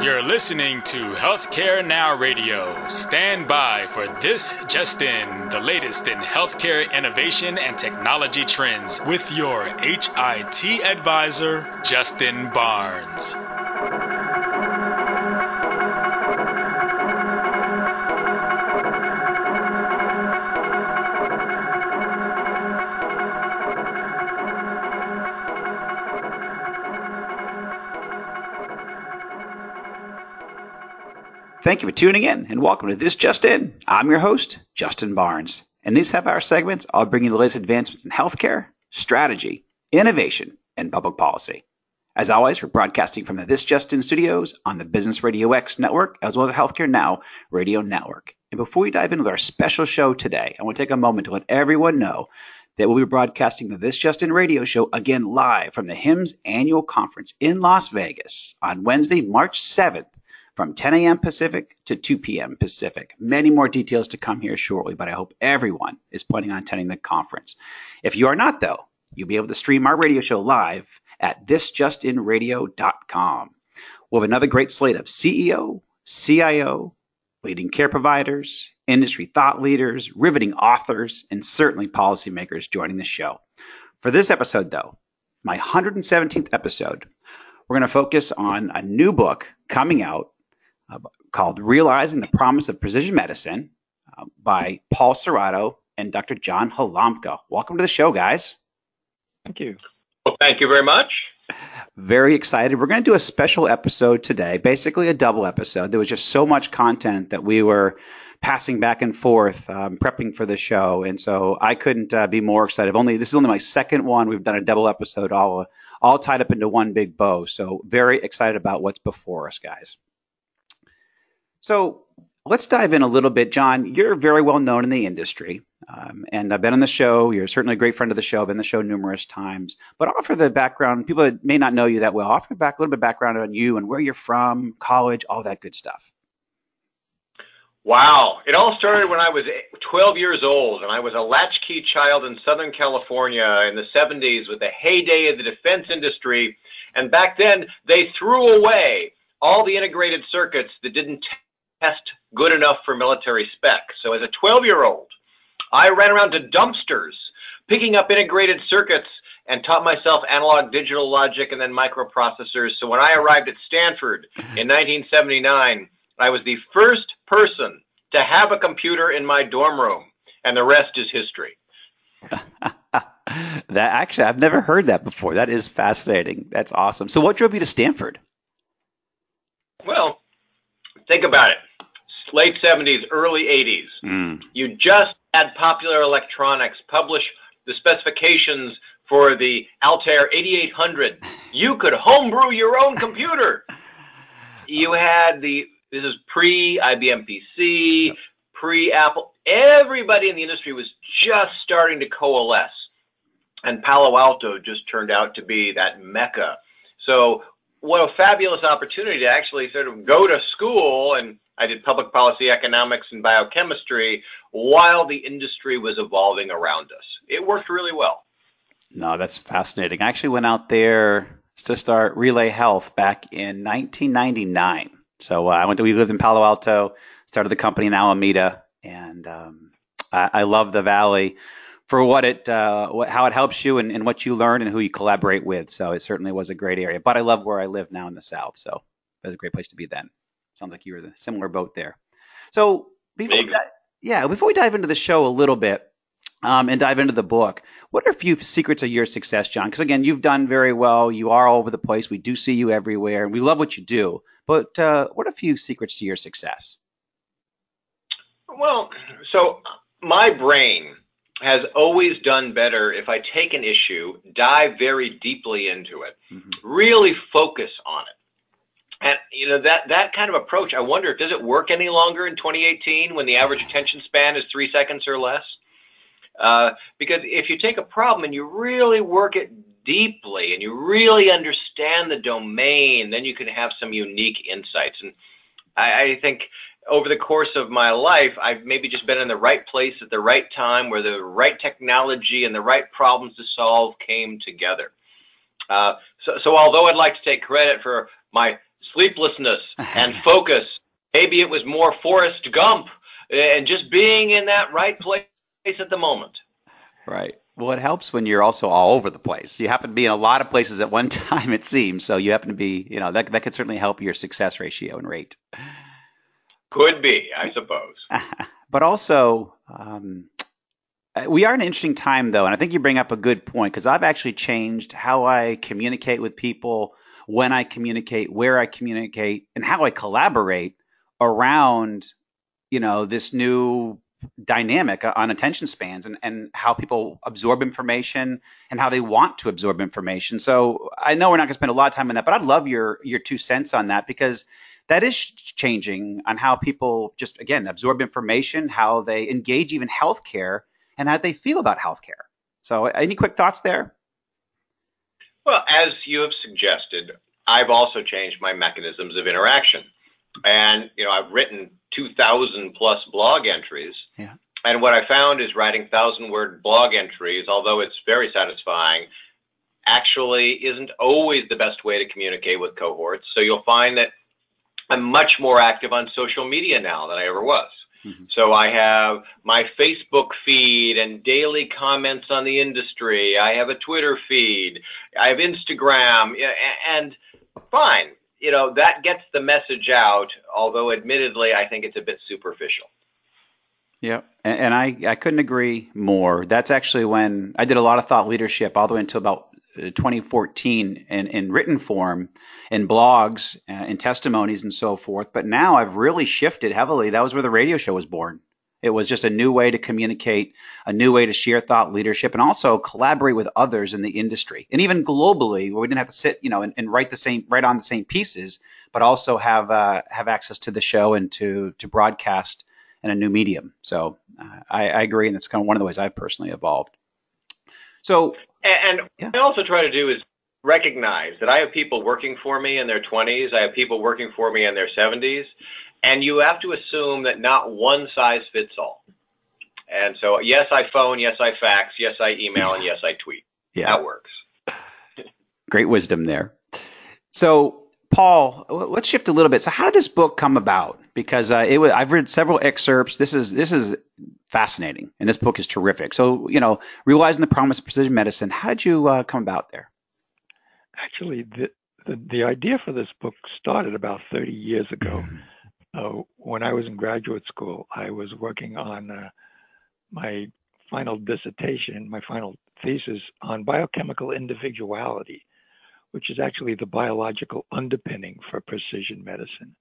You're listening to Healthcare Now Radio. Stand by for this just in, the latest in healthcare innovation and technology trends with your HIT advisor, Justin Barnes. Thank you for tuning in and welcome to This Just In. I'm your host, Justin Barnes. In these half hour segments, I'll bring you the latest advancements in healthcare, strategy, innovation, and public policy. As always, we're broadcasting from the This Just In studios on the Business Radio X network, as well as the Healthcare Now radio network. And before we dive into our special show today, I want to take a moment to let everyone know that we'll be broadcasting the This Just In radio show again live from the HIMSS annual conference in Las Vegas on Wednesday, March 7th from 10 a.m. Pacific to 2 p.m. Pacific. Many more details to come here shortly, but I hope everyone is planning on attending the conference. If you are not, though, you'll be able to stream our radio show live at thisjustinradio.com. We'll have another great slate of CEO, CIO, leading care providers, industry thought leaders, riveting authors, and certainly policymakers joining the show. For this episode, though, my 117th episode, we're going to focus on a new book coming out uh, called Realizing the Promise of Precision Medicine uh, by Paul Cerrato and Dr. John Halamka. Welcome to the show, guys. Thank you. Well, thank you very much. Very excited. We're going to do a special episode today, basically a double episode. There was just so much content that we were passing back and forth, um, prepping for the show, and so I couldn't uh, be more excited. Only this is only my second one. We've done a double episode, all all tied up into one big bow. So very excited about what's before us, guys. So let's dive in a little bit. John, you're very well known in the industry. Um, and I've been on the show. You're certainly a great friend of the show. I've been on the show numerous times. But offer the background. People that may not know you that well, offer back a little bit of background on you and where you're from, college, all that good stuff. Wow. It all started when I was 12 years old, and I was a latchkey child in Southern California in the 70s with the heyday of the defense industry. And back then, they threw away all the integrated circuits that didn't test good enough for military spec. So as a 12 year old, I ran around to dumpsters picking up integrated circuits and taught myself analog digital logic and then microprocessors. So when I arrived at Stanford in 1979, I was the first person to have a computer in my dorm room, and the rest is history. that actually, I've never heard that before. That is fascinating. That's awesome. So, what drove you to Stanford? Well, think about it late 70s, early 80s. Mm. You just had Popular Electronics publish the specifications for the Altair 8800. You could homebrew your own computer. You had the, this is pre IBM PC, pre Apple. Everybody in the industry was just starting to coalesce. And Palo Alto just turned out to be that mecca. So, what a fabulous opportunity to actually sort of go to school and I did public policy economics and biochemistry while the industry was evolving around us. It worked really well. No, that's fascinating. I actually went out there to start Relay Health back in 1999. So uh, I went to, we lived in Palo Alto, started the company in Alameda, and um, I, I love the Valley for what it, uh, what, how it helps you and, and what you learn and who you collaborate with. So it certainly was a great area. But I love where I live now in the South. So it was a great place to be then. Sounds like you were the similar boat there. So before di- yeah, before we dive into the show a little bit um, and dive into the book, what are a few secrets of your success, John? Because again, you've done very well. You are all over the place. We do see you everywhere, and we love what you do. But uh, what are a few secrets to your success? Well, so my brain has always done better if I take an issue, dive very deeply into it, mm-hmm. really focus on it and you know that that kind of approach, I wonder, does it work any longer in 2018 when the average attention span is three seconds or less? Uh, because if you take a problem and you really work it deeply and you really understand the domain, then you can have some unique insights. And I, I think over the course of my life, I've maybe just been in the right place at the right time where the right technology and the right problems to solve came together. Uh, so, so although I'd like to take credit for my sleeplessness, and focus. Maybe it was more Forrest Gump and just being in that right place at the moment. Right. Well, it helps when you're also all over the place. You happen to be in a lot of places at one time, it seems. So you happen to be, you know, that that could certainly help your success ratio and rate. Could be, I suppose. but also, um, we are in an interesting time, though, and I think you bring up a good point because I've actually changed how I communicate with people, when I communicate, where I communicate, and how I collaborate around, you know, this new dynamic on attention spans and, and how people absorb information and how they want to absorb information. So I know we're not going to spend a lot of time on that, but I'd love your your two cents on that because that is changing on how people just again absorb information, how they engage even healthcare, and how they feel about healthcare. So any quick thoughts there? Well, as you have suggested, I've also changed my mechanisms of interaction. And, you know, I've written 2,000 plus blog entries. Yeah. And what I found is writing thousand word blog entries, although it's very satisfying, actually isn't always the best way to communicate with cohorts. So you'll find that I'm much more active on social media now than I ever was. Mm-hmm. So I have my Facebook feed and daily comments on the industry. I have a Twitter feed. I have Instagram and fine you know, that gets the message out, although admittedly, I think it's a bit superficial. Yeah, and, and I, I couldn't agree more. That's actually when I did a lot of thought leadership all the way until about 2014 in, in written form, in blogs, uh, in testimonies, and so forth. But now I've really shifted heavily. That was where the radio show was born. It was just a new way to communicate, a new way to share thought leadership, and also collaborate with others in the industry, and even globally, where we didn't have to sit, you know, and, and write the same, write on the same pieces, but also have uh, have access to the show and to to broadcast in a new medium. So uh, I, I, agree, and that's kind of one of the ways I've personally evolved. So, and, and yeah. I also try to do is recognize that I have people working for me in their 20s, I have people working for me in their 70s, and you have to assume that not one size fits all. And so, yes, I phone, yes, I fax, yes, I email, and yes, I tweet. Yeah. That works. Great wisdom there. So, Paul, let's shift a little bit. So, how did this book come about? Because uh, it was, I've read several excerpts. This is this is fascinating, and this book is terrific. So, you know, realizing the promise of precision medicine. How did you uh, come about there? Actually, the, the, the idea for this book started about 30 years ago. Mm-hmm uh, when I was in graduate school, I was working on uh, my final dissertation, my final thesis on biochemical individuality, which is actually the biological underpinning for precision medicine.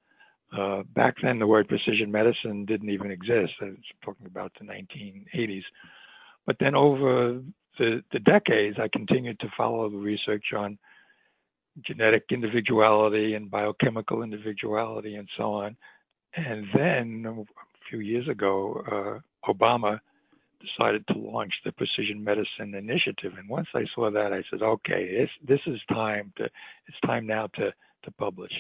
Uh, back then, the word precision medicine didn't even exist. I was talking about the 1980s. But then over the, the decades, I continued to follow the research on genetic individuality and biochemical individuality and so on. And then a few years ago, uh, Obama decided to launch the Precision Medicine Initiative. And once I saw that, I said, okay, this this is time to it's time now to to publish.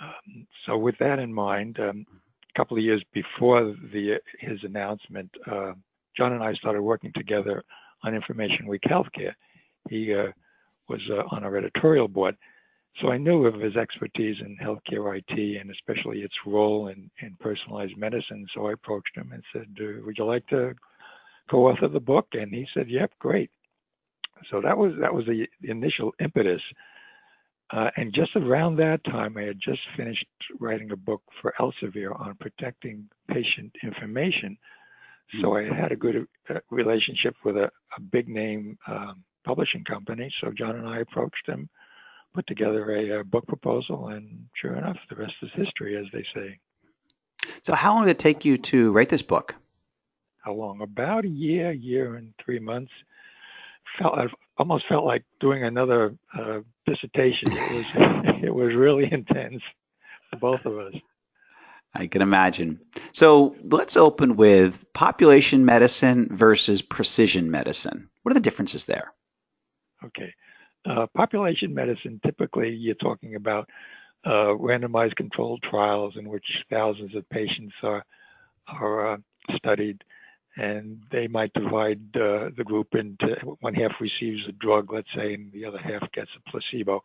Um, so with that in mind, um, a couple of years before the his announcement, uh, John and I started working together on Information Week Healthcare. He uh, was uh, on our editorial board, so I knew of his expertise in healthcare IT and especially its role in, in personalized medicine. So I approached him and said, "Would you like to co-author the book?" And he said, "Yep, great." So that was that was the initial impetus. Uh, and just around that time, I had just finished writing a book for Elsevier on protecting patient information. So I had a good uh, relationship with a, a big name um, publishing company. So John and I approached him put together a, a, book proposal, and sure enough, the rest is history, as they say. So, how long did it take you to write this book? How long? About a year, year and three months. Felt almost felt like doing another uh, dissertation. It was it was really intense for both of us. I can imagine. So let's open with population medicine versus precision medicine. What are the differences there? Okay. Uh, population medicine, typically you're talking about uh, randomized controlled trials in which thousands of patients are, are uh, studied, and they might divide uh, the group into one half receives a drug, let's say, and the other half gets a placebo.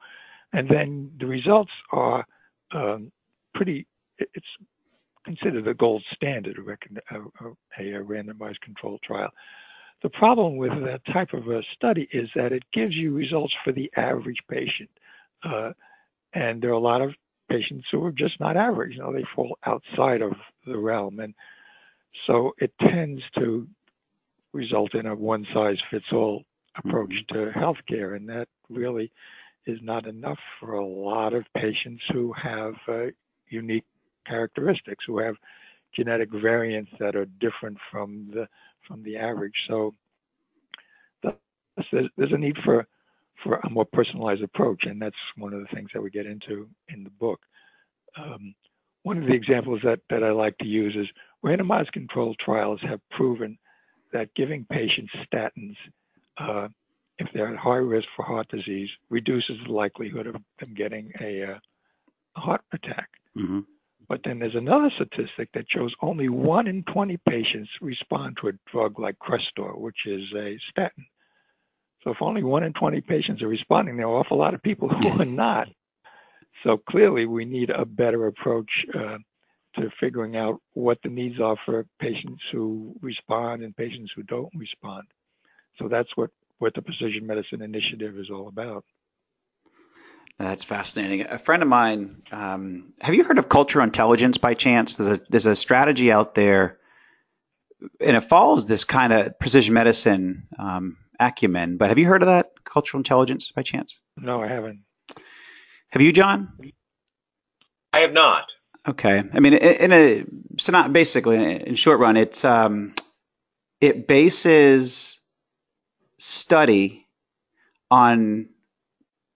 And then the results are um, pretty. It's considered a gold standard, a, a, a randomized controlled trial. The problem with that type of a study is that it gives you results for the average patient. Uh, and there are a lot of patients who are just not average. You know, they fall outside of the realm. And so it tends to result in a one size fits all approach mm-hmm. to healthcare. And that really is not enough for a lot of patients who have uh, unique characteristics, who have genetic variants that are different from the from the average. So there's, there's a need for for a more personalized approach, and that's one of the things that we get into in the book. Um, one of the examples that, that I like to use is randomized controlled trials have proven that giving patients statins, uh, if they're at high risk for heart disease, reduces the likelihood of them getting a, uh, a heart attack. Mm-hmm. But then there's another statistic that shows only one in 20 patients respond to a drug like Crestor, which is a statin. So if only one in 20 patients are responding, there are an awful lot of people who are not. So clearly, we need a better approach uh, to figuring out what the needs are for patients who respond and patients who don't respond. So that's what, what the Precision Medicine Initiative is all about. That's fascinating. A friend of mine, um, have you heard of cultural intelligence by chance? There's a there's a strategy out there, and it follows this kind of precision medicine um, acumen. But have you heard of that cultural intelligence by chance? No, I haven't. Have you, John? I have not. Okay. I mean, in a so not basically in short run, it's um, it bases study on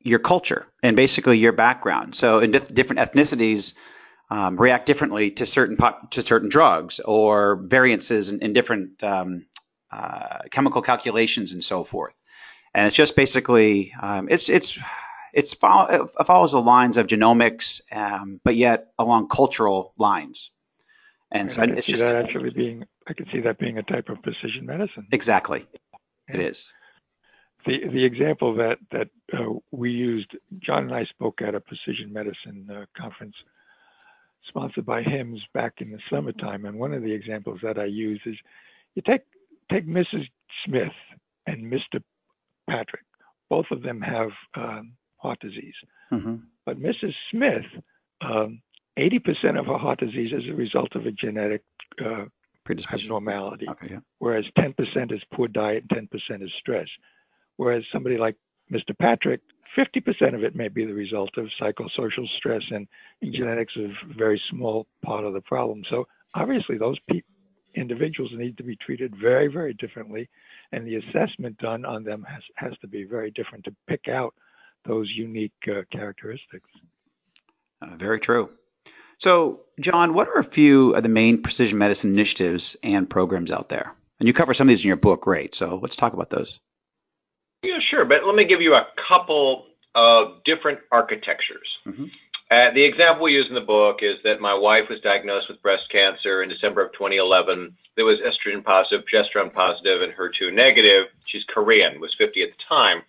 your culture and basically your background. So in dif- different ethnicities um, react differently to certain pop- to certain drugs or variances in, in different um, uh, chemical calculations and so forth. And it's just basically um, it's it's it's follow, it follows the lines of genomics, um, but yet along cultural lines. And, and so I it's just that actually being I can see that being a type of precision medicine. Exactly, yeah. it is. The the example that that uh, we used, John and I spoke at a precision medicine uh, conference sponsored by HIMSS back in the summertime, and one of the examples that I use is you take take Mrs. Smith and Mr. Patrick. Both of them have um, heart disease. Mm-hmm. But Mrs. Smith, um, 80% of her heart disease is a result of a genetic uh, abnormality, okay, yeah. whereas 10% is poor diet and 10% is stress. Whereas somebody like Mr. Patrick, 50% of it may be the result of psychosocial stress, and, and genetics is a very small part of the problem. So obviously, those people individuals need to be treated very, very differently, and the assessment done on them has, has to be very different to pick out those unique uh, characteristics. Uh, very true. So, John, what are a few of the main precision medicine initiatives and programs out there? And you cover some of these in your book, great. So let's talk about those. Yeah, sure. But let me give you a couple of different architectures. Mm-hmm. Uh, the example we use in the book is that my wife was diagnosed with breast cancer in December of 2011. There was estrogen positive, progesterone positive, and HER2 negative. She's Korean, was 50 at the time.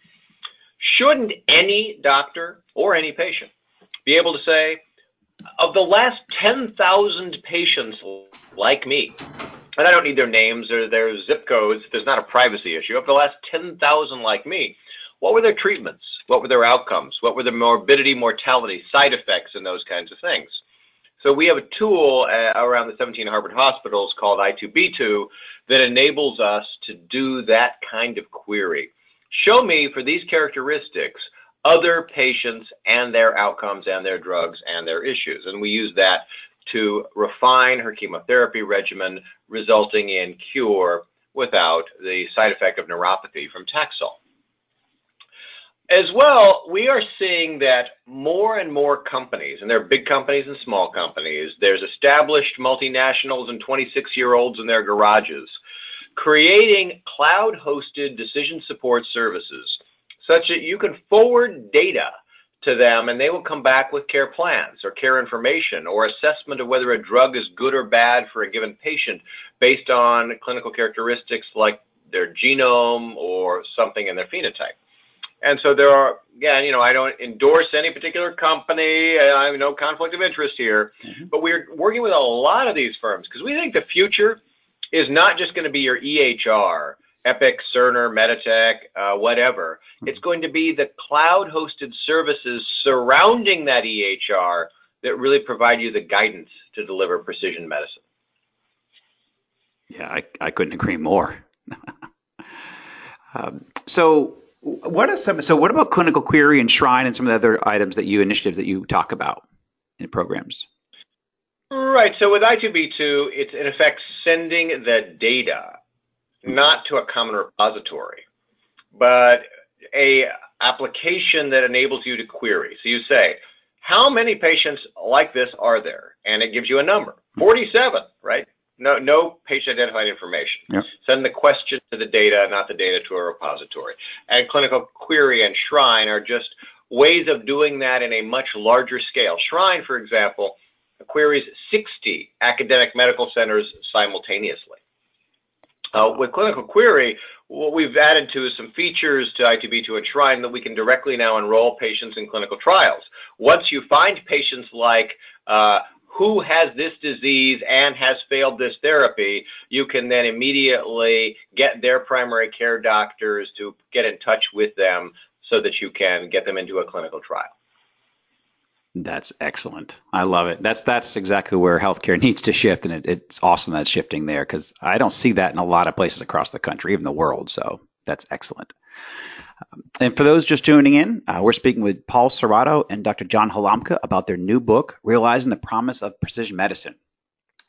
Shouldn't any doctor or any patient be able to say, of the last 10,000 patients like me, and I don't need their names or their zip codes, there's not a privacy issue, of the last 10,000 like me, what were their treatments? What were their outcomes? What were the morbidity, mortality, side effects, and those kinds of things? So we have a tool uh, around the 17 Harvard hospitals called I2B2 that enables us to do that kind of query. Show me for these characteristics other patients and their outcomes and their drugs and their issues. And we use that to refine her chemotherapy regimen, resulting in cure without the side effect of neuropathy from Taxol. As well, we are seeing that more and more companies, and there are big companies and small companies, there's established multinationals and 26 year olds in their garages, creating cloud hosted decision support services such that you can forward data to them and they will come back with care plans or care information or assessment of whether a drug is good or bad for a given patient based on clinical characteristics like their genome or something in their phenotype. And so there are, again, you know, I don't endorse any particular company. I have no conflict of interest here, mm-hmm. but we're working with a lot of these firms because we think the future is not just going to be your EHR, Epic, Cerner, Meditech, uh, whatever. Mm-hmm. It's going to be the cloud-hosted services surrounding that EHR that really provide you the guidance to deliver precision medicine. Yeah, I, I couldn't agree more. um, so what are some? So, what about clinical query and Shrine and some of the other items that you initiatives that you talk about in programs? Right. So with I2B2, it's in effect sending the data not to a common repository, but a application that enables you to query. So you say, how many patients like this are there? And it gives you a number, hmm. 47, right? No, no patient identified information. Yep. Send the question to the data, not the data to a repository. And clinical query and Shrine are just ways of doing that in a much larger scale. Shrine, for example, queries 60 academic medical centers simultaneously. Uh, with clinical query, what we've added to is some features to I2B2 and Shrine that we can directly now enroll patients in clinical trials. Once you find patients like uh, who has this disease and has failed this therapy, you can then immediately get their primary care doctors to get in touch with them so that you can get them into a clinical trial. That's excellent. I love it. That's that's exactly where healthcare needs to shift, and it, it's awesome that it's shifting there because I don't see that in a lot of places across the country, even the world. So that's excellent. Um, and for those just tuning in, uh, we're speaking with Paul Cerrato and Dr. John Halamka about their new book, Realizing the Promise of Precision Medicine.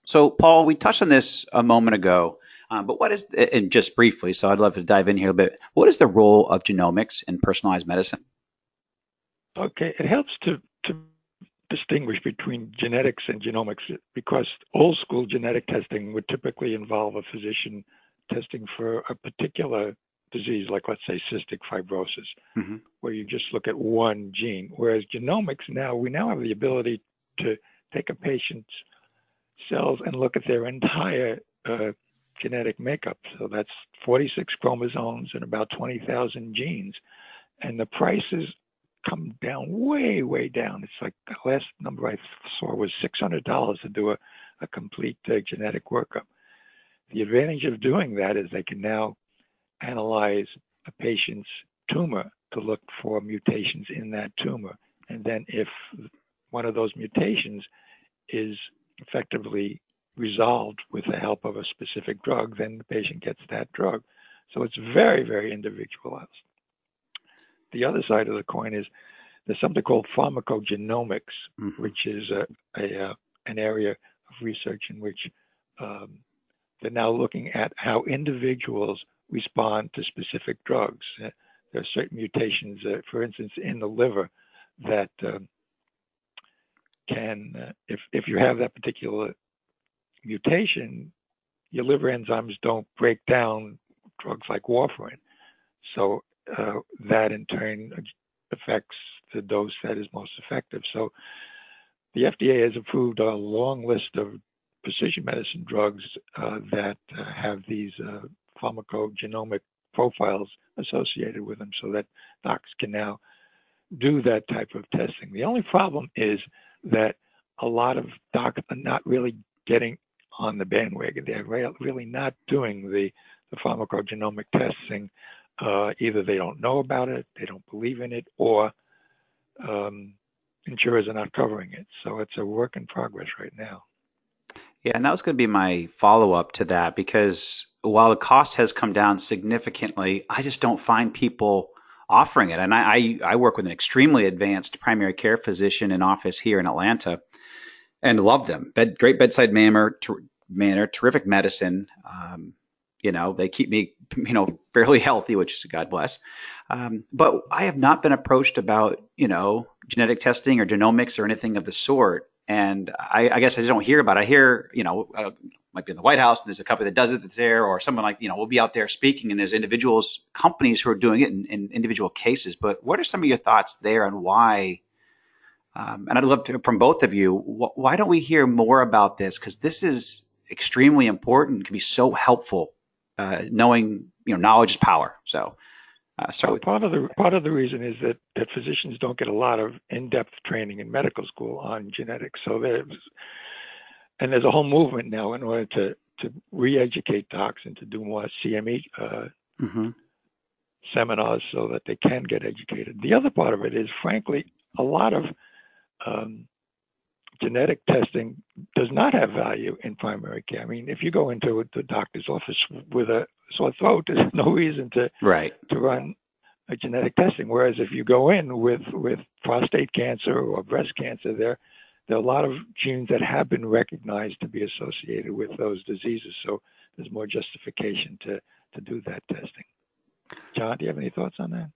So, Paul, we touched on this a moment ago, uh, but what is, and just briefly, so I'd love to dive in here a bit. What is the role of genomics in personalized medicine? Okay, it helps to distinguish between genetics and genomics because old school genetic testing would typically involve a physician testing for a particular disease, like let's say cystic fibrosis, mm-hmm. where you just look at one gene. Whereas genomics now, we now have the ability to take a patient's cells and look at their entire uh, genetic makeup. So that's 46 chromosomes and about 20,000 genes. And the prices come down way, way down. It's like the last number I saw was $600 to do a, a complete uh, genetic workup. The advantage of doing that is they can now analyze a patient's tumor to look for mutations in that tumor. And then if one of those mutations is effectively resolved with the help of a specific drug, then the patient gets that drug. So it's very, very individualized. The other side of the coin is there's something called pharmacogenomics, mm-hmm. which is a, a, uh, an area of research in which um, they're now looking at how individuals respond to specific drugs. Uh, there are certain mutations, uh, for instance, in the liver that um, can, uh, if, if you have that particular mutation, your liver enzymes don't break down drugs like warfarin. So uh, that in turn affects the dose that is most effective. So the FDA has approved a long list of precision medicine drugs uh, that uh, have these pharmacogenomic profiles associated with them so that docs can now do that type of testing. The only problem is that a lot of docs are not really getting on the bandwagon. They're really not doing the, the pharmacogenomic testing. Uh, either they don't know about it, they don't believe in it, or um, insurers are not covering it. So it's a work in progress right now. Yeah, and that was going to be my follow up to that because while the cost has come down significantly, I just don't find people offering it. And I, I, I work with an extremely advanced primary care physician in office here in Atlanta and love them. Bed, great bedside manner, ter, manner, terrific medicine. Um, you know, they keep me, you know, fairly healthy, which is God bless. Um, but I have not been approached about, you know, genetic testing or genomics or anything of the sort. And I, I guess I just don't hear about it. I hear, you know, uh, might be in the White House and there's a company that does it that's there, or someone like, you know, will be out there speaking and there's individuals, companies who are doing it in, in individual cases. But what are some of your thoughts there on why? Um, and I'd love to, from both of you, wh- why don't we hear more about this? Because this is extremely important, can be so helpful. Uh, knowing, you know, knowledge is power. So Uh, so well, part of the part of the reason is that that physicians don't get a lot of in-depth training in medical school on genetics. So there's and there's a whole movement now in order to to re-educate docs and to do more CME uh, mm-hmm. seminars so that they can get educated. The other part of it is, frankly, a lot of um, genetic testing does not have value in primary care. I mean, if you go into the doctor's office with a sore throat, there's no reason to right. to run a genetic testing. Whereas if you go in with with prostate cancer or breast cancer, there there are a lot of genes that have been recognized to be associated with those diseases. So there's more justification to to do that testing. John, do you have any thoughts on that?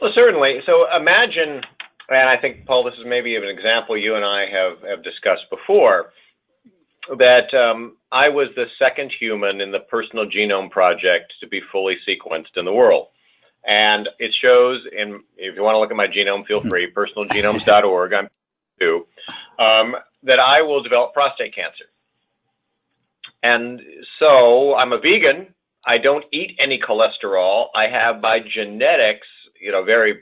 Well, certainly. So imagine and I think, Paul, this is maybe an example you and I have, have discussed before, that um, I was the second human in the Personal Genome Project to be fully sequenced in the world. And it shows in, if you want to look at my genome, feel free, personalgenomes.org, I'm too, um, that I will develop prostate cancer. And so I'm a vegan. I don't eat any cholesterol. I have by genetics, you know, very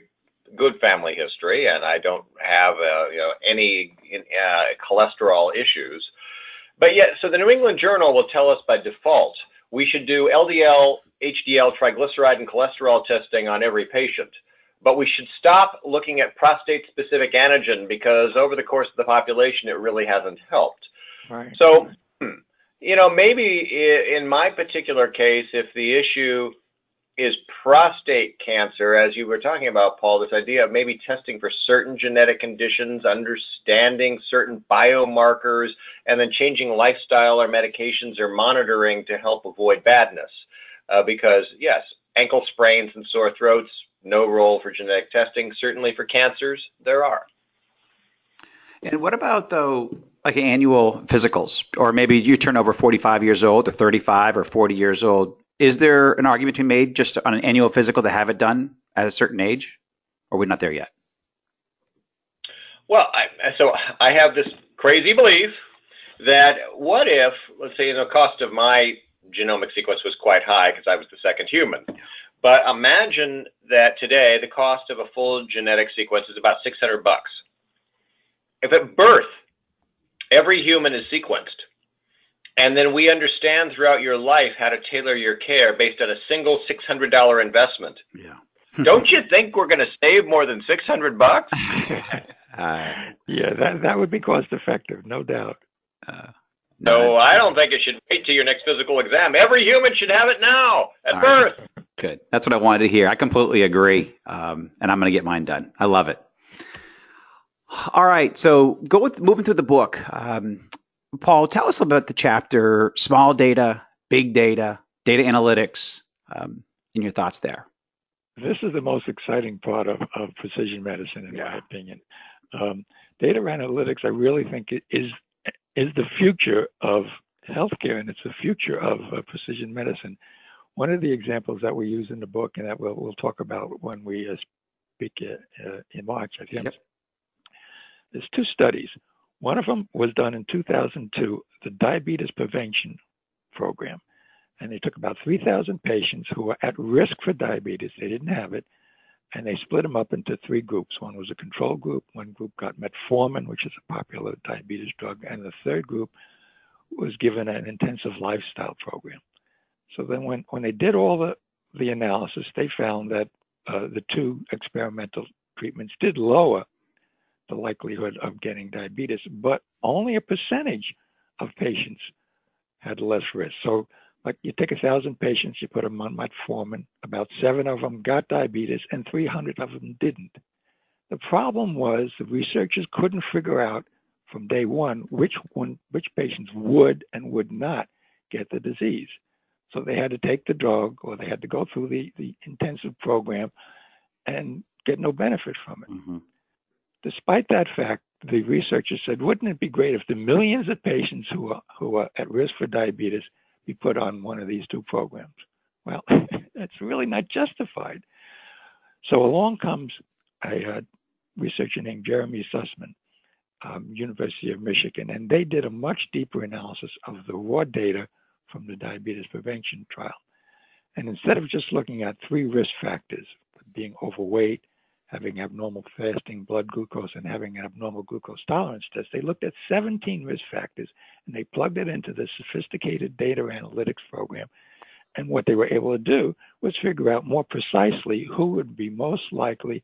good family history, and I don't have uh, you know any uh, cholesterol issues. But yet, so the New England Journal will tell us by default we should do LDL, HDL, triglyceride, and cholesterol testing on every patient. But we should stop looking at prostate-specific antigen because over the course of the population, it really hasn't helped. Right. So, hmm, you know, maybe in my particular case, if the issue is prostate cancer, as you were talking about, Paul, this idea of maybe testing for certain genetic conditions, understanding certain biomarkers, and then changing lifestyle or medications or monitoring to help avoid badness. Uh, because, yes, ankle sprains and sore throats, no role for genetic testing. Certainly for cancers, there are. And what about, though, like annual physicals? Or maybe you turn over 45 years old or 35 or 40 years old is there an argument to be made just on an annual physical to have it done at a certain age, or are we not there yet? Well, I, so I have this crazy belief that what if, let's say, the cost of my genomic sequence was quite high because I was the second human. But imagine that today the cost of a full genetic sequence is about 600 bucks. If at birth every human is sequenced, and then we understand throughout your life how to tailor your care based on a single $600 investment. Yeah. Don't you think we're going to save more than 600 bucks? uh, yeah, that that would be cost effective, no doubt. Uh, no, no, I don't think it should wait till your next physical exam. Every human should have it now at birth. Right. Good. That's what I wanted to hear. I completely agree, um, and I'm going to get mine done. I love it. All right, so go with moving through the book. Um, Paul, tell us about the chapter small data, big data, data analytics, um, and your thoughts there. This is the most exciting part of, of precision medicine, in yeah. my opinion. Um, data analytics, I really think, is is the future of healthcare, and it's the future of uh, precision medicine. One of the examples that we use in the book, and that we'll, we'll talk about when we uh, speak uh, uh in March, I think, yep. there's two studies. One of them was done in 2002, the Diabetes Prevention Program. And they took about 3,000 patients who were at risk for diabetes. They didn't have it. And they split them up into three groups. One was a control group, one group got metformin, which is a popular diabetes drug, and the third group was given an intensive lifestyle program. So then, when, when they did all the, the analysis, they found that uh, the two experimental treatments did lower the likelihood of getting diabetes, but only a percentage of patients had less risk. So, like you take a thousand patients, you put them on metformin, about seven of them got diabetes, and 300 of them didn't. The problem was the researchers couldn't figure out from day one which one, which patients would and would not get the disease. So they had to take the drug, or they had to go through the, the intensive program, and get no benefit from it. Mm-hmm. Despite that fact, the researchers said, wouldn't it be great if the millions of patients who are, who are at risk for diabetes be put on one of these two programs? Well, that's really not justified. So along comes a researcher named Jeremy Sussman, um, University of Michigan, and they did a much deeper analysis of the raw data from the diabetes prevention trial. And instead of just looking at three risk factors, being overweight, having abnormal fasting blood glucose, and having an abnormal glucose tolerance test, they looked at 17 risk factors and they plugged it into the sophisticated data analytics program. And what they were able to do was figure out more precisely who would be most likely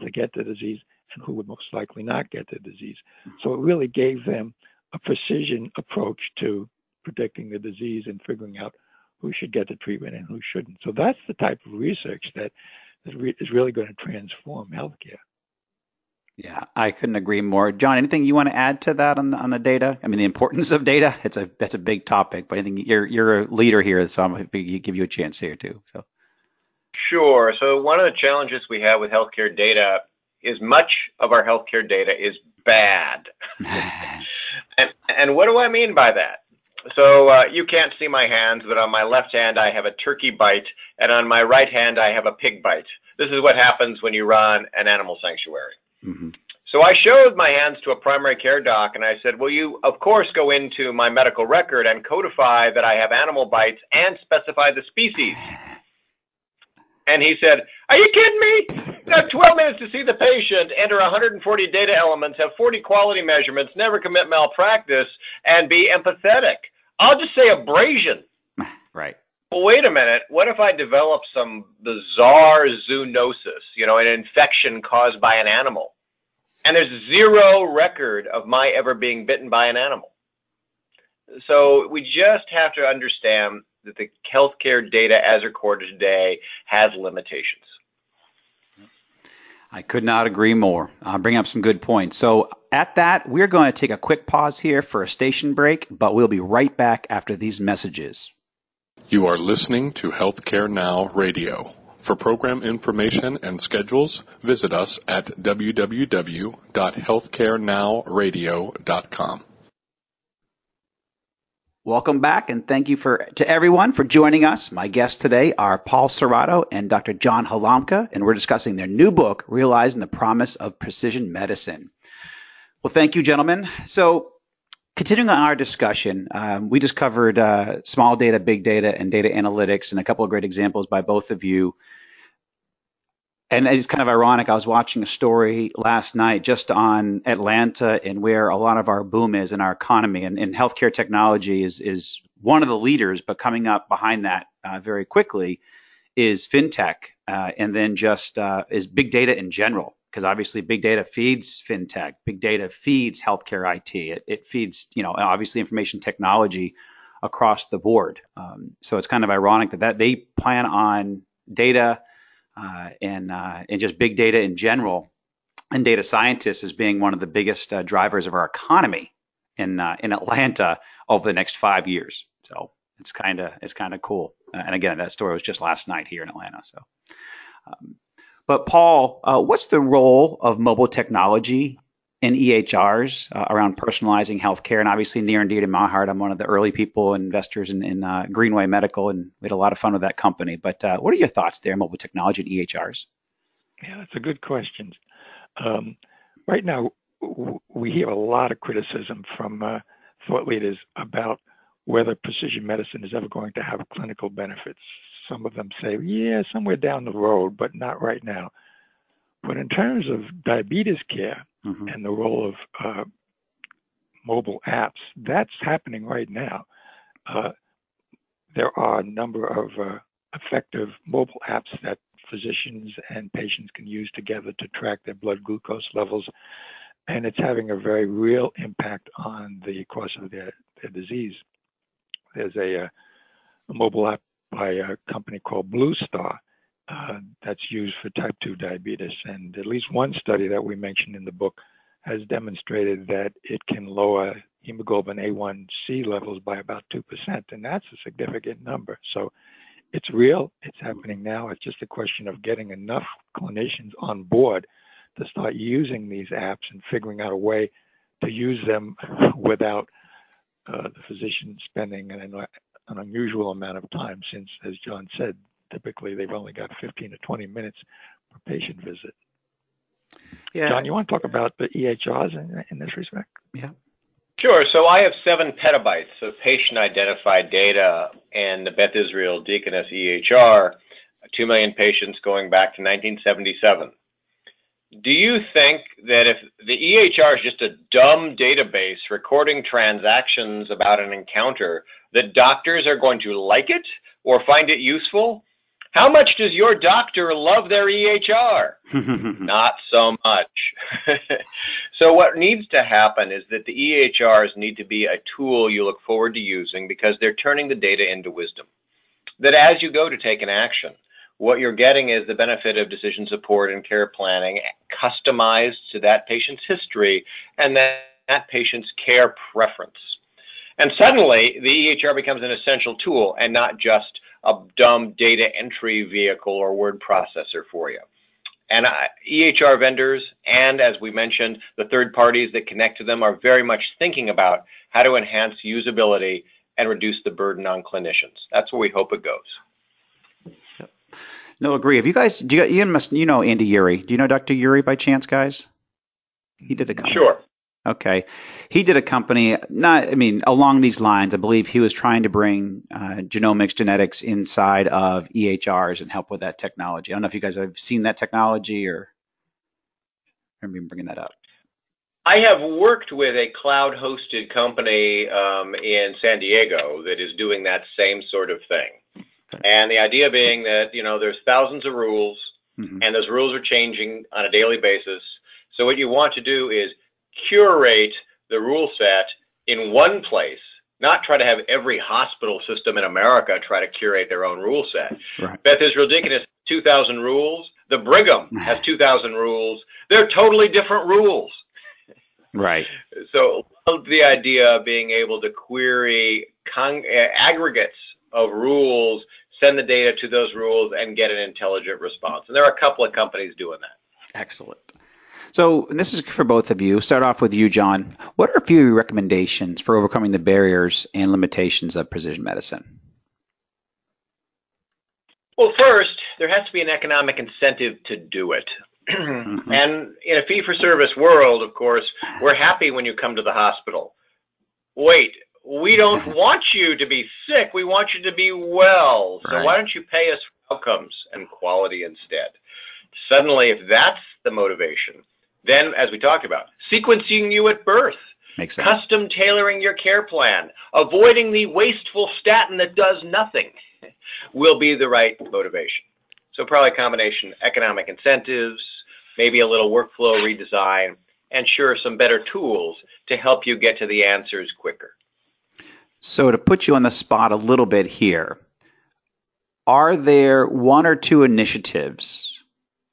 to get the disease and who would most likely not get the disease. So it really gave them a precision approach to predicting the disease and figuring out who should get the treatment and who shouldn't. So that's the type of research that is really going to transform healthcare. Yeah, I couldn't agree more. John, anything you want to add to that on the on the data? I mean, the importance of data. It's a that's a big topic, but I think you're you're a leader here, so I'm going to give you a chance here too. So. Sure. So one of the challenges we have with healthcare data is much of our healthcare data is bad. and, and what do I mean by that? So uh, you can't see my hands, but on my left hand I have a turkey bite, and on my right hand I have a pig bite. This is what happens when you run an animal sanctuary. Mm-hmm. So I showed my hands to a primary care doc, and I said, "Will you, of course, go into my medical record and codify that I have animal bites and specify the species?" And he said, Are you kidding me? You have 12 minutes to see the patient, enter 140 data elements, have 40 quality measurements, never commit malpractice, and be empathetic. I'll just say abrasion. Right. Well, wait a minute. What if I develop some bizarre zoonosis, you know, an infection caused by an animal? And there's zero record of my ever being bitten by an animal. So we just have to understand that the healthcare data as recorded today has limitations. I could not agree more. I'll bring up some good points. So, at that, we're going to take a quick pause here for a station break, but we'll be right back after these messages. You are listening to Healthcare Now Radio. For program information and schedules, visit us at www.healthcarenowradio.com. Welcome back, and thank you for to everyone for joining us. My guests today are Paul Cerrato and Dr. John Halamka, and we're discussing their new book, Realizing the Promise of Precision Medicine. Well, thank you, gentlemen. So, continuing on our discussion, um, we just covered uh, small data, big data, and data analytics, and a couple of great examples by both of you and it's kind of ironic. I was watching a story last night just on Atlanta and where a lot of our boom is in our economy, and, and healthcare technology is is one of the leaders. But coming up behind that uh, very quickly is fintech, uh, and then just uh, is big data in general, because obviously big data feeds fintech, big data feeds healthcare IT, it, it feeds you know obviously information technology across the board. Um, so it's kind of ironic that, that they plan on data uh, and uh, and just big data in general, and data scientists as being one of the biggest uh, drivers of our economy in uh, in Atlanta over the next five years. So it's kind of it's kind of cool. Uh, and again, that story was just last night here in Atlanta. So, um, but Paul, uh, what's the role of mobile technology in EHRs uh, around personalizing healthcare, and obviously near and dear to my heart. I'm one of the early people, and investors in, in uh, Greenway Medical, and we had a lot of fun with that company. But uh, what are your thoughts there, mobile technology and EHRs? Yeah, that's a good question. Um, right now, we hear a lot of criticism from uh, thought leaders about whether precision medicine is ever going to have clinical benefits. Some of them say, yeah, somewhere down the road, but not right now. But in terms of diabetes care mm-hmm. and the role of uh, mobile apps, that's happening right now. Uh, there are a number of uh, effective mobile apps that physicians and patients can use together to track their blood glucose levels, and it's having a very real impact on the course of their, their disease. There's a, uh, a mobile app by a company called Blue Star uh, that's used for type 2 diabetes. And at least one study that we mentioned in the book has demonstrated that it can lower hemoglobin A1C levels by about 2%. And that's a significant number. So it's real, it's happening now. It's just a question of getting enough clinicians on board to start using these apps and figuring out a way to use them without uh, the physician spending an, an unusual amount of time since, as John said, typically they've only got 15 to 20 minutes per patient visit. Yeah. John, you want to talk about the EHRs in, in this respect? Yeah. Sure. So I have seven petabytes of patient identified data in the Beth Israel Deaconess EHR, 2 million patients going back to 1977. Do you think that if the EHR is just a dumb database recording transactions about an encounter, that doctors are going to like it or find it useful? How much does your doctor love their EHR? Not so much. so what needs to happen is that the EHRs need to be a tool you look forward to using because they're turning the data into wisdom. That as you go to take an action, what you're getting is the benefit of decision support and care planning customized to that patient's history and that, that patient's care preference. And suddenly, the EHR becomes an essential tool and not just a dumb data entry vehicle or word processor for you. And EHR vendors and, as we mentioned, the third parties that connect to them are very much thinking about how to enhance usability and reduce the burden on clinicians. That's where we hope it goes. No, agree. Have you guys? Do you, you must you know Andy Yuri? Do you know Dr. Yuri by chance, guys? He did a company. Sure. Okay. He did a company, not, I mean, along these lines. I believe he was trying to bring uh, genomics, genetics inside of EHRs and help with that technology. I don't know if you guys have seen that technology or remember bringing that up. I have worked with a cloud hosted company um, in San Diego that is doing that same sort of thing. And the idea being that, you know, there's thousands of rules mm-hmm. and those rules are changing on a daily basis. So what you want to do is curate the rule set in one place, not try to have every hospital system in America try to curate their own rule set. Right. Beth Israel Deaconess, 2,000 rules. The Brigham has 2,000 rules. They're totally different rules. Right. So the idea of being able to query con- aggregates of rules, send the data to those rules, and get an intelligent response. And there are a couple of companies doing that. Excellent. So this is for both of you. Start off with you, John. What are a few recommendations for overcoming the barriers and limitations of precision medicine? Well, first, there has to be an economic incentive to do it. mm-hmm. And in a fee for service world, of course, we're happy when you come to the hospital. Wait, we don't want you to be sick. We want you to be well. So right. why don't you pay us for outcomes and quality instead? Suddenly, if that's the motivation, then, as we talked about, sequencing you at birth. Makes sense. Custom tailoring your care plan, avoiding the wasteful statin that does nothing will be the right motivation. So probably a combination economic incentives, maybe a little workflow redesign, and sure, some better tools to help you get to the answers quicker. So to put you on the spot a little bit here, are there one or two initiatives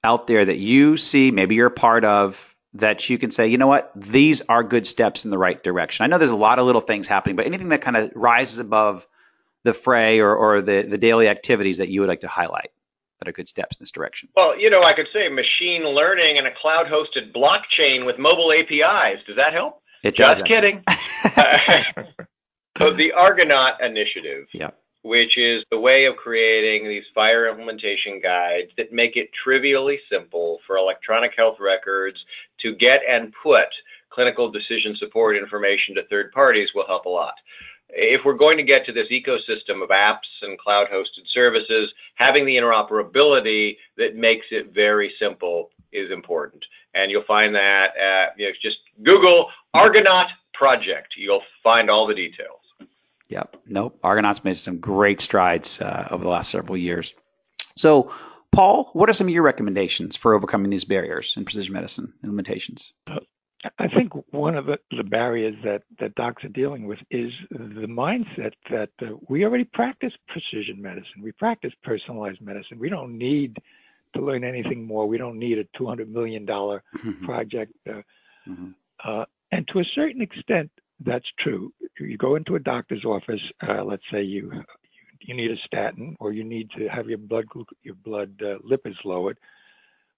out there that you see, maybe you're a part of, that you can say, you know what, these are good steps in the right direction? I know there's a lot of little things happening, but anything that kind of rises above the fray or, or the, the daily activities that you would like to highlight that are good steps in this direction? Well, you know, I could say machine learning and a cloud hosted blockchain with mobile APIs. Does that help? It does. Just kidding. so the Argonaut initiative. Yep which is the way of creating these FHIR implementation guides that make it trivially simple for electronic health records to get and put clinical decision support information to third parties will help a lot. If we're going to get to this ecosystem of apps and cloud hosted services, having the interoperability that makes it very simple is important. And you'll find that at, you know, just Google Argonaut project. You'll find all the details. Yep. Nope. Argonaut's made some great strides uh, over the last several years. So, Paul, what are some of your recommendations for overcoming these barriers in precision medicine and limitations? I think one of the, the, barriers that, that docs are dealing with is the mindset that uh, we already practice precision medicine. We practice personalized medicine. We don't need to learn anything more. We don't need a $200 million mm-hmm. project. Uh, mm-hmm. uh, and to a certain extent, that's true. You go into a doctor's office. Uh, let's say you you need a statin, or you need to have your blood your blood uh, lipids lowered.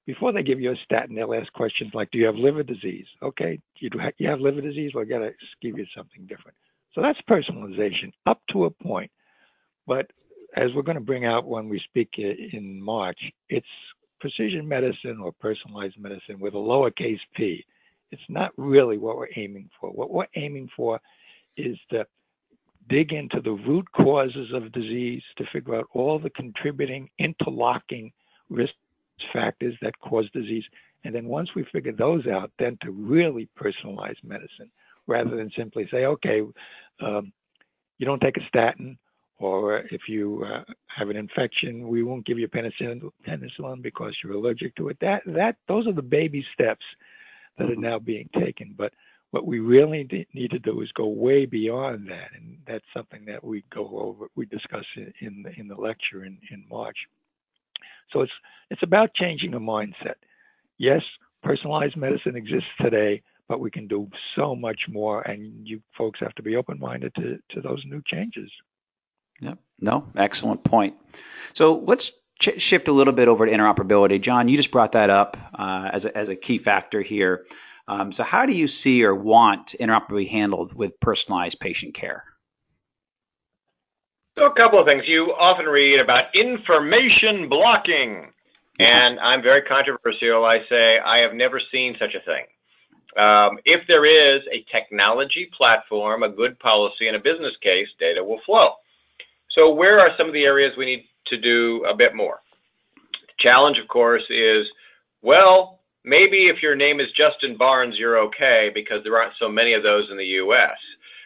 Before they give you a statin, they'll ask questions like, "Do you have liver disease?" Okay, you do. you have liver disease? Well, I got to give you something different. So that's personalization up to a point. But as we're going to bring out when we speak in March, it's precision medicine or personalized medicine with a lowercase p. it's not really what we're aiming for. What we're aiming for is to dig into the root causes of disease to figure out all the contributing interlocking risk factors that cause disease. And then once we figure those out, then to really personalize medicine rather than simply say, okay, um, you don't take a statin, or if you uh, have an infection, we won't give you penicillin, penicillin because you're allergic to it. That that those are the baby steps that are mm-hmm. now being taken. But what we really need to do is go way beyond that, and that's something that we go over, we discuss in the, in the lecture in, in March. So it's it's about changing the mindset. Yes, personalized medicine exists today, but we can do so much more, and you folks have to be open-minded to to those new changes. Yep. No, excellent point. So let's ch- shift a little bit over to interoperability. John, you just brought that up uh, as, a, as a key factor here. Um, so, how do you see or want interoperability handled with personalized patient care? So, a couple of things. You often read about information blocking, and I'm very controversial. I say I have never seen such a thing. Um, if there is a technology platform, a good policy, and a business case, data will flow. So, where are some of the areas we need to do a bit more? The challenge, of course, is well, maybe if your name is Justin Barnes, you're okay because there aren't so many of those in the US.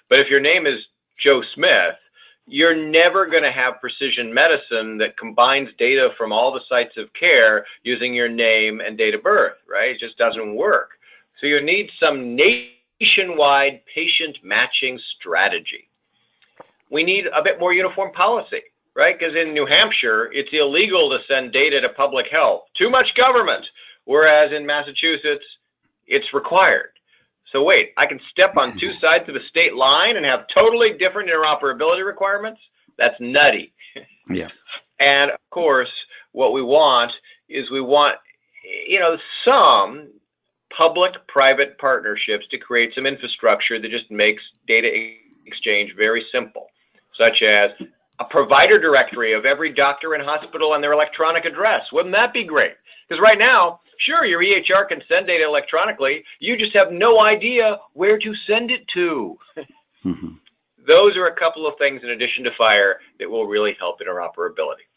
But if your name is Joe Smith, you're never going to have precision medicine that combines data from all the sites of care using your name and date of birth, right? It just doesn't work. So you need some nationwide patient matching strategy we need a bit more uniform policy, right? Because in New Hampshire, it's illegal to send data to public health. Too much government. Whereas in Massachusetts, it's required. So wait, I can step on two hmm. sides of a state line and have totally different interoperability requirements? That's nutty. Yeah. and of course, what we want is we want, you know, some public-private partnerships to create some infrastructure that just makes data exchange very simple such as a provider directory of every doctor and hospital and their electronic address. Wouldn't that be great? Because right now, sure, your EHR can send data electronically. You just have no idea where to send it to. Mm-hmm. Those are a couple of things in addition to FHIR that will really help interoperability.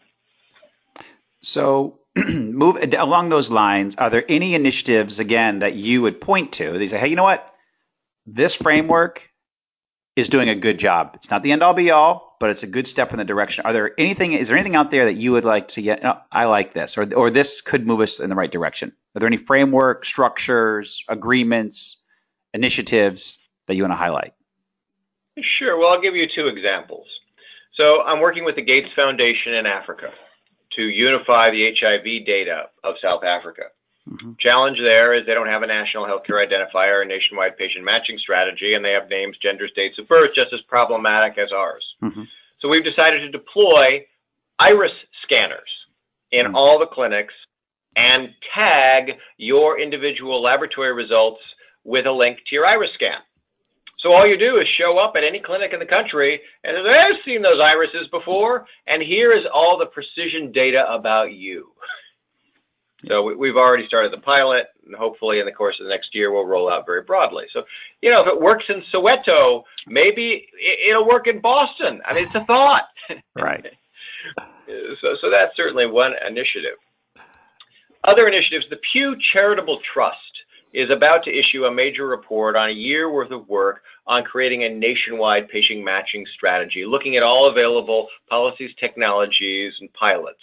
So, move along those lines. Are there any initiatives again that you would point to? They say, "Hey, you know what? This framework is doing a good job. It's not the end all be all, but it's a good step in the direction. Are there anything? Is there anything out there that you would like to get? No, I like this, or or this could move us in the right direction. Are there any framework, structures, agreements, initiatives that you want to highlight? Sure. Well, I'll give you two examples. So I'm working with the Gates Foundation in Africa to unify the HIV data of South Africa. Mm-hmm. Challenge there is they don't have a national healthcare identifier, a nationwide patient matching strategy, and they have names, genders, dates of birth just as problematic as ours. Mm-hmm. So we've decided to deploy iris scanners in mm-hmm. all the clinics and tag your individual laboratory results with a link to your iris scan. So all you do is show up at any clinic in the country and say, I've seen those irises before, and here is all the precision data about you. So we, have already started the pilot, and hopefully in the course of the next year we'll roll out very broadly. So, you know, if it works in Soweto, maybe it'll work in Boston. I mean, it's a thought. Right. so, so that's certainly one initiative. Other initiatives, the Pew Charitable Trust is about to issue a major report on a year worth of work on creating a nationwide patient matching strategy, looking at all available policies, technologies, and pilots.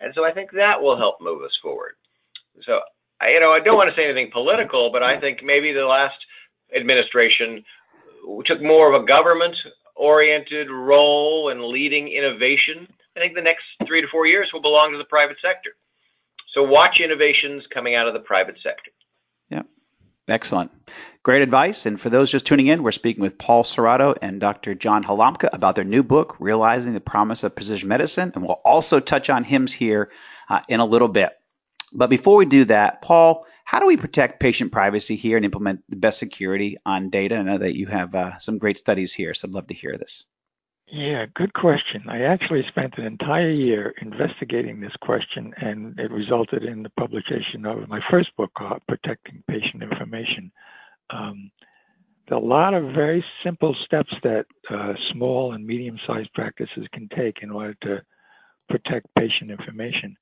And so I think that will help move us forward. So, I, you know, I don't want to say anything political, but I think maybe the last administration took more of a government oriented role in leading innovation. I think the next three to four years will belong to the private sector. So watch innovations coming out of the private sector. Yeah, excellent. Great advice. And for those just tuning in, we're speaking with Paul Cerrato and Dr. John Halamka about their new book, Realizing the Promise of Precision Medicine. And we'll also touch on HIMSS here uh, in a little bit. But before we do that, Paul, how do we protect patient privacy here and implement the best security on data? I know that you have uh, some great studies here, so I'd love to hear this. Yeah, good question. I actually spent an entire year investigating this question, and it resulted in the publication of my first book, Protecting Patient Information. Um, there are a lot of very simple steps that uh, small and medium-sized practices can take in order to protect patient information.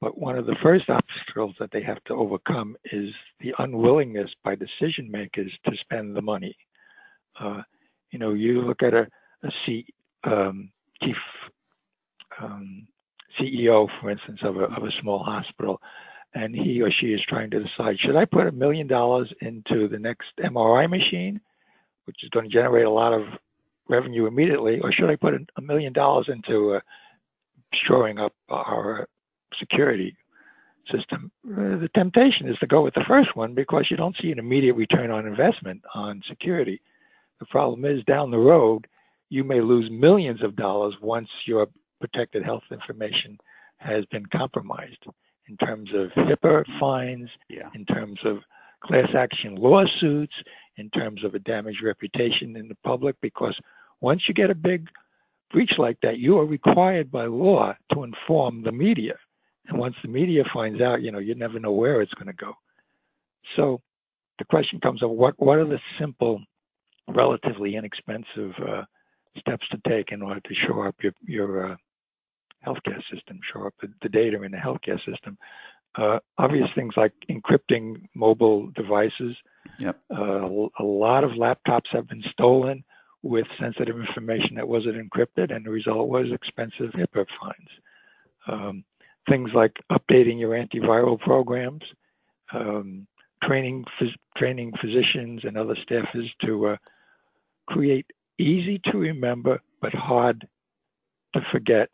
But one of the first obstacles that they have to overcome is the unwillingness by decision makers to spend the money. Uh, you know, you look at a, a C, um, chief um, CEO, for instance, of a, of a small hospital, and he or she is trying to decide should I put a million dollars into the next MRI machine, which is going to generate a lot of revenue immediately, or should I put a million dollars into uh, shoring up our security system? Uh, the temptation is to go with the first one because you don't see an immediate return on investment on security. The problem is down the road, you may lose millions of dollars once your protected health information has been compromised in terms of HIPAA fines, yeah. in terms of class action lawsuits, in terms of a damaged reputation in the public, because once you get a big breach like that, you are required by law to inform the media. And once the media finds out, you know, you never know where it's going to go. So the question comes of what, what are the simple, relatively inexpensive uh, steps to take in order to shore up your, your uh, healthcare system, show up the, the data in the healthcare system. Uh, obvious things like encrypting mobile devices. Yep. Uh, a lot of laptops have been stolen with sensitive information that wasn't encrypted, and the result was expensive HIPAA fines. Um, things like updating your antiviral programs, um, training phys- training physicians and other staffers to uh, create easy to remember but hard to forget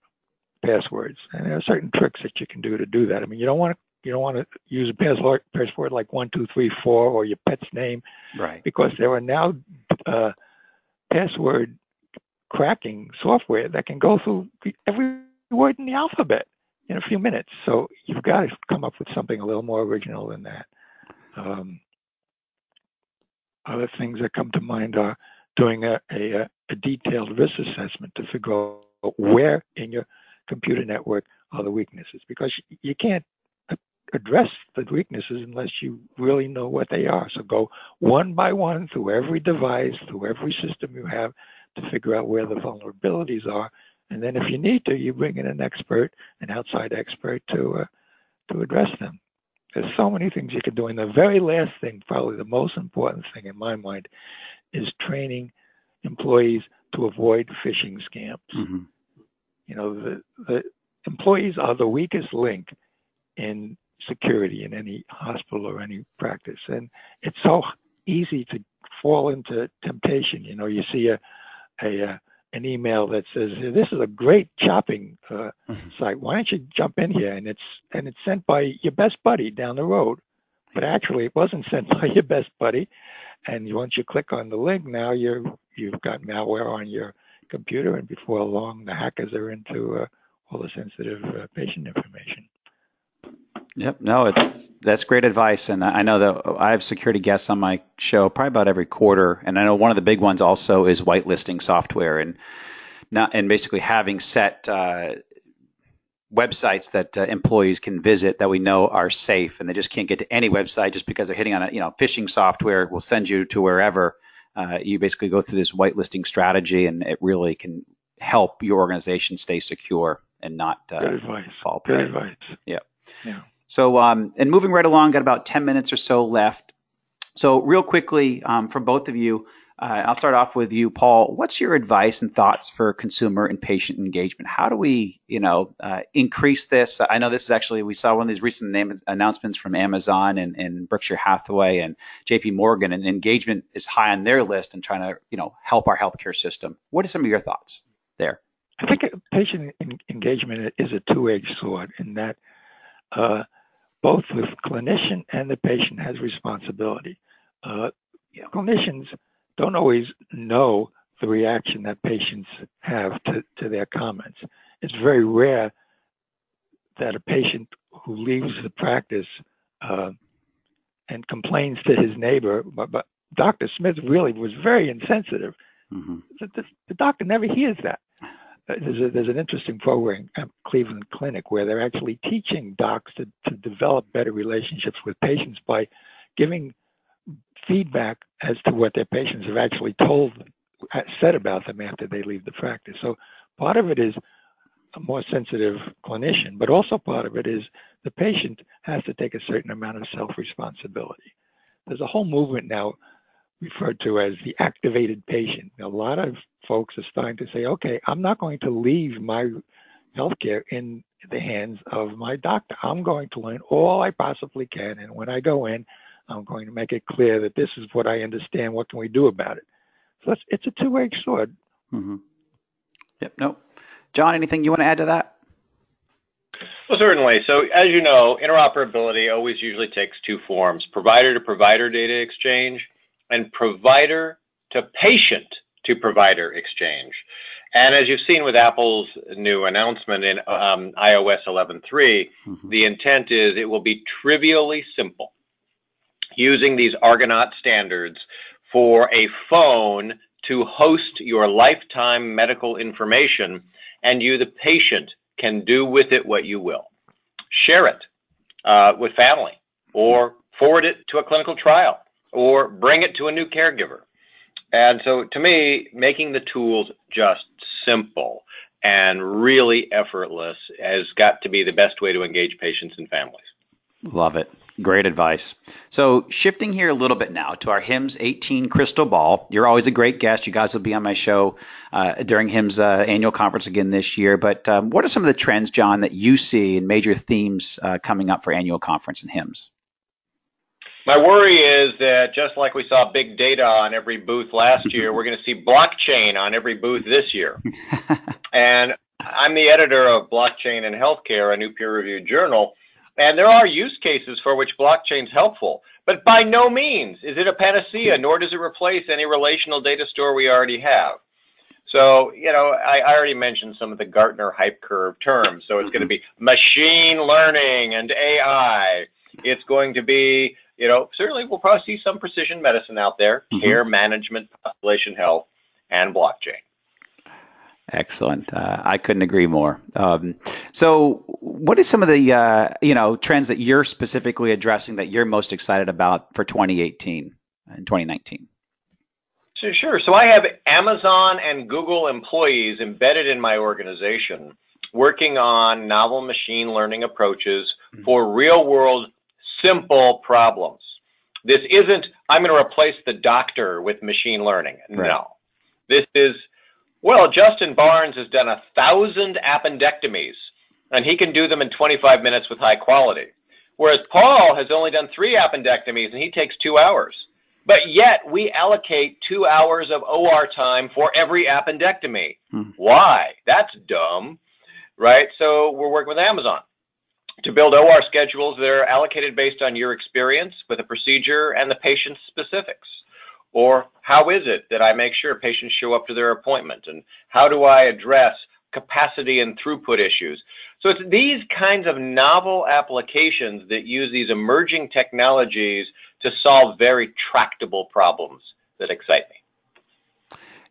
passwords. And there are certain tricks that you can do to do that. I mean, you don't want to you don't want to use a password password like one two three four or your pet's name, right? Because there are now uh, password cracking software that can go through every word in the alphabet in a few minutes. So you've got to come up with something a little more original than that. Um, other things that come to mind are doing a, a, a detailed risk assessment to figure out where in your computer network are the weaknesses because you can't address the weaknesses unless you really know what they are. So go one by one through every device, through every system you have to figure out where the vulnerabilities are. And then if you need to, you bring in an expert, an outside expert to uh, to address them. There's so many things you can do. And the very last thing, probably the most important thing in my mind, is training employees to avoid phishing scams. Mm-hmm. You know, the, the employees are the weakest link in security in any hospital or any practice. And it's so easy to fall into temptation. You know, you see a, a, a an email that says this is a great shopping uh, mm-hmm. site. Why don't you jump in here? And it's and it's sent by your best buddy down the road, but actually it wasn't sent by your best buddy. And once you click on the link, now you're you've got malware on your computer, and before long, the hackers are into uh, all the sensitive uh, patient information. Yep, no, it's that's great advice, and I know that I have security guests on my show probably about every quarter, and I know one of the big ones also is whitelisting software, and not and basically having set uh, websites that uh, employees can visit that we know are safe, and they just can't get to any website just because they're hitting on a you know phishing software will send you to wherever uh, you basically go through this whitelisting strategy, and it really can help your organization stay secure and not uh, Good advice. fall prey. Good advice. Yeah. Yeah. So, um, and moving right along, got about 10 minutes or so left. So, real quickly, um, from both of you, uh, I'll start off with you, Paul. What's your advice and thoughts for consumer and patient engagement? How do we, you know, uh, increase this? I know this is actually we saw one of these recent name, announcements from Amazon and, and Berkshire Hathaway and J.P. Morgan, and engagement is high on their list and trying to, you know, help our healthcare system. What are some of your thoughts there? I think patient engagement is a two-edged sword in that uh, both the clinician and the patient has responsibility. Uh, yeah. Clinicians don't always know the reaction that patients have to, to their comments. It's very rare that a patient who leaves the practice uh, and complains to his neighbor, but, but, Dr. Smith really was very insensitive. Mm-hmm. The, the, the, doctor never hears that. Uh, there's, a, there's an interesting program at Cleveland Clinic where they're actually teaching docs to, to develop better relationships with patients by giving feedback as to what their patients have actually told uh, said about them after they leave the practice. So part of it is a more sensitive clinician, but also part of it is the patient has to take a certain amount of self-responsibility. There's a whole movement now referred to as the activated patient. A lot of folks are starting to say, okay, I'm not going to leave my healthcare in the hands of my doctor. I'm going to learn all I possibly can. And when I go in, I'm going to make it clear that this is what I understand. What can we do about it? So it's, it's a two-edged sword. Mm-hmm. Yep. No. John, anything you want to add to that? Well, certainly. So, as you know, interoperability always usually takes two forms provider to provider data exchange and provider to patient to provider exchange. And as you've seen with Apple's new announcement in um, iOS 11.3, mm-hmm. the intent is it will be trivially simple using these Argonaut standards for a phone to host your lifetime medical information, and you, the patient, can do with it what you will. Share it uh, with family, or forward it to a clinical trial, or bring it to a new caregiver. And so, to me, making the tools just simple and really effortless has got to be the best way to engage patients and families. Love it. Great advice. So, shifting here a little bit now to our HIMSS 18 crystal ball. You're always a great guest. You guys will be on my show uh, during HIMSS uh, annual conference again this year. But um, what are some of the trends, John, that you see and major themes uh, coming up for annual conference in HIMSS? My worry is that just like we saw big data on every booth last year, we're going to see blockchain on every booth this year. and I'm the editor of Blockchain in Healthcare, a new peer-reviewed journal. And there are use cases for which blockchain is helpful, but by no means is it a panacea, nor does it replace any relational data store we already have. So, you know, I, I already mentioned some of the Gartner hype curve terms. So it's going to be machine learning and AI. It's going to be, you know, certainly we'll probably see some precision medicine out there, mm-hmm. care management, population health, and blockchain. Excellent. Uh, I couldn't agree more. Um, so, what are some of the uh, you know trends that you're specifically addressing that you're most excited about for 2018 and 2019? So, sure. So I have Amazon and Google employees embedded in my organization working on novel machine learning approaches mm-hmm. for real world simple problems. This isn't, I'm going to replace the doctor with machine learning. Right. No. This is well, Justin Barnes has done a thousand appendectomies, and he can do them in 25 minutes with high quality. Whereas Paul has only done three appendectomies, and he takes two hours. But yet, we allocate two hours of OR time for every appendectomy. Hmm. Why? That's dumb, right? So we're working with Amazon to build OR schedules that are allocated based on your experience with a procedure and the patient's specifics. Or how is it that I make sure patients show up to their appointment? And how do I address capacity and throughput issues? So it's these kinds of novel applications that use these emerging technologies to solve very tractable problems that excite me.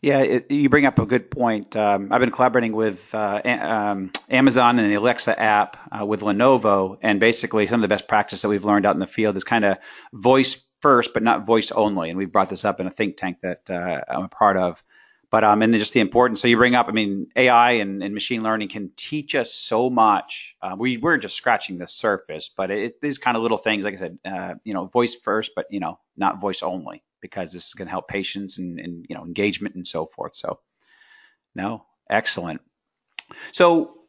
Yeah, it, you bring up a good point. Um, I've been collaborating with uh, um, Amazon and the Alexa app uh, with Lenovo, and basically some of the best practice that we've learned out in the field is kind of voice first, but not voice only. And we brought this up in a think tank that uh, I'm a part of. But um, and just the importance. So you bring up, I mean, AI and, and machine learning can teach us so much. Uh, we we're just scratching the surface, but it's these kind of little things, like I said, uh, you know, voice first, but you know, not voice only, because this is going to help patients and, and you know engagement and so forth. So, no, excellent. So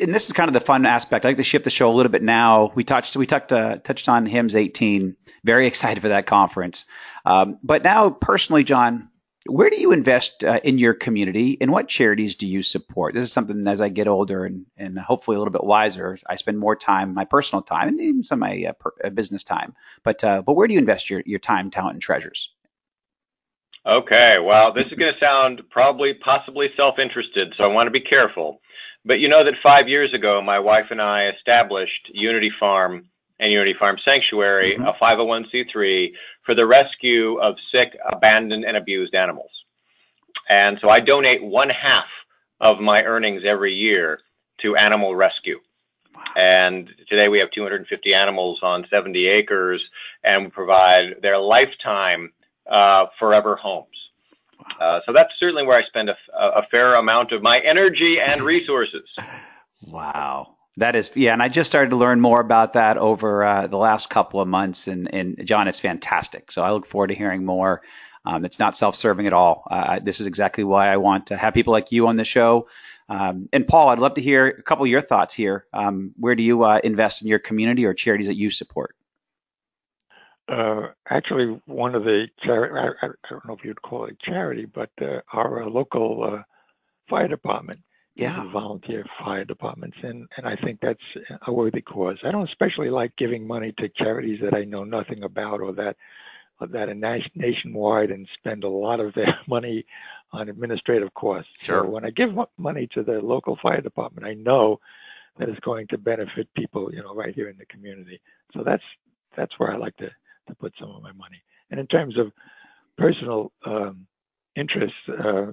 and this is kind of the fun aspect. I like to shift the show a little bit now. We touched we touched uh, touched on HIMSS 18. Very excited for that conference. Um, but now, personally, John, where do you invest uh, in your community, and what charities do you support? This is something as I get older and, and hopefully a little bit wiser, I spend more time, my personal time, and even some of my uh, per, uh, business time. But uh, but where do you invest your your time, talent, and treasures? Okay, well, this is going to sound probably possibly self-interested, so I want to be careful. But you know that five years ago, my wife and I established Unity Farm and Unity Farm Sanctuary, mm-hmm. a 501c3, for the rescue of sick, abandoned, and abused animals. And so I donate one half of my earnings every year to animal rescue. And today we have 250 animals on 70 acres, and we provide their lifetime uh, forever homes. Uh, so that's certainly where I spend a, a fair amount of my energy and resources. Wow. That is, yeah, and I just started to learn more about that over uh, the last couple of months, and, and John is fantastic. So I look forward to hearing more. Um, it's not self-serving at all. Uh, this is exactly why I want to have people like you on the show. Um, and Paul, I'd love to hear a couple of your thoughts here. Um, where do you uh, invest in your community or charities that you support? Uh, actually, one of the charity, I, I, don't know if you'd call it charity, but uh, our uh, local uh, fire department yeah. volunteer fire departments, and and I think that's a worthy cause. I don't especially like giving money to charities that I know nothing about or that or that are nationwide and spend a lot of their money on administrative costs. Sure. So when I give money to the local fire department, I know that it's going to benefit people, you know, right here in the community. So that's that's where I like to to put some of my money. And in terms of personal um, interests, uh,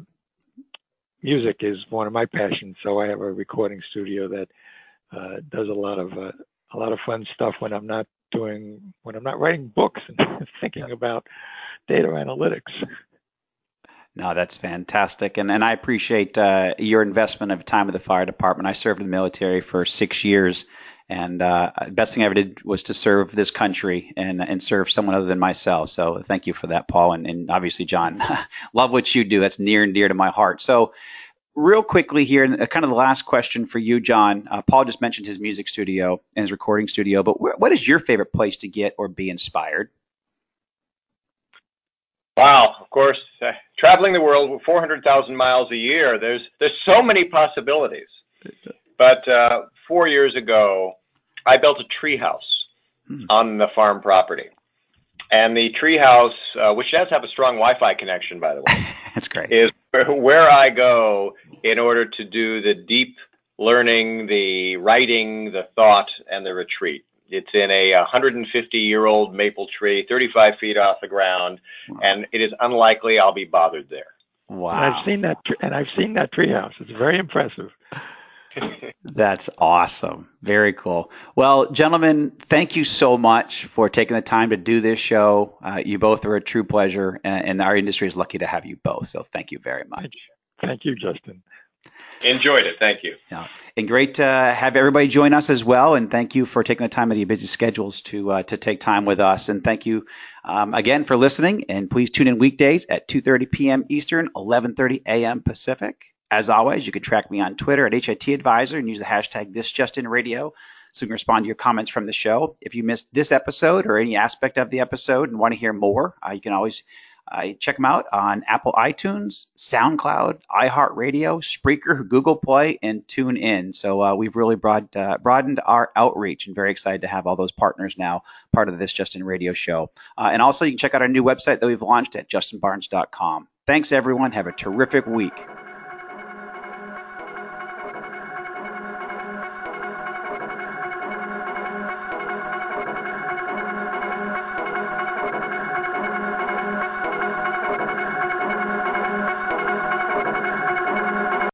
music is one of my passions. So I have a recording studio that uh, does a lot of uh, a lot of fun stuff when I'm not doing when I'm not writing books and thinking about data analytics. No, that's fantastic, and and I appreciate uh, your investment of time with the fire department. I served in the military for six years, and uh, best thing I ever did was to serve this country and and serve someone other than myself. So thank you for that, Paul, and, and obviously John. Love what you do. That's near and dear to my heart. So real quickly here, kind of the last question for you, John. Uh, Paul just mentioned his music studio and his recording studio, but wh- what is your favorite place to get or be inspired? Wow, of course, uh, traveling the world 400,000 miles a year, there's there's so many possibilities. But uh, four years ago, I built a treehouse hmm. on the farm property. And the treehouse, uh, which does have a strong Wi-Fi connection, by the way, that's great. Is where I go in order to do the deep learning, the writing, the thought, and the retreat. It's in a 150 year old maple tree, 35 feet off the ground, wow. and it is unlikely I'll be bothered there. Wow! And I've seen that, and I've seen that treehouse. It's very impressive. That's awesome. Very cool. Well, gentlemen, thank you so much for taking the time to do this show. Uh, you both are a true pleasure, and, and, our industry is lucky to have you both. So thank you very much. Thank you, Justin. Enjoyed it. Thank you. Yeah. And great to have everybody join us as well. And thank you for taking the time out of your busy schedules to uh, to take time with us. And thank you um, again for listening. And please tune in weekdays at 2:30 p.m. Eastern, 11:30 a.m. Pacific. As always, you can track me on Twitter at HIT Advisor and use the hashtag ThisJustinRadio so you can respond to your comments from the show. If you missed this episode or any aspect of the episode and want to hear more, uh, you can always uh, check them out on Apple iTunes, SoundCloud, iHeartRadio, Spreaker, Google Play, and TuneIn. So uh, we've really broad, uh, broadened our outreach and very excited to have all those partners now part of this Justin Radio show. Uh, and also, you can check out our new website that we've launched at justinbarnes.com. Thanks, everyone. Have a terrific week.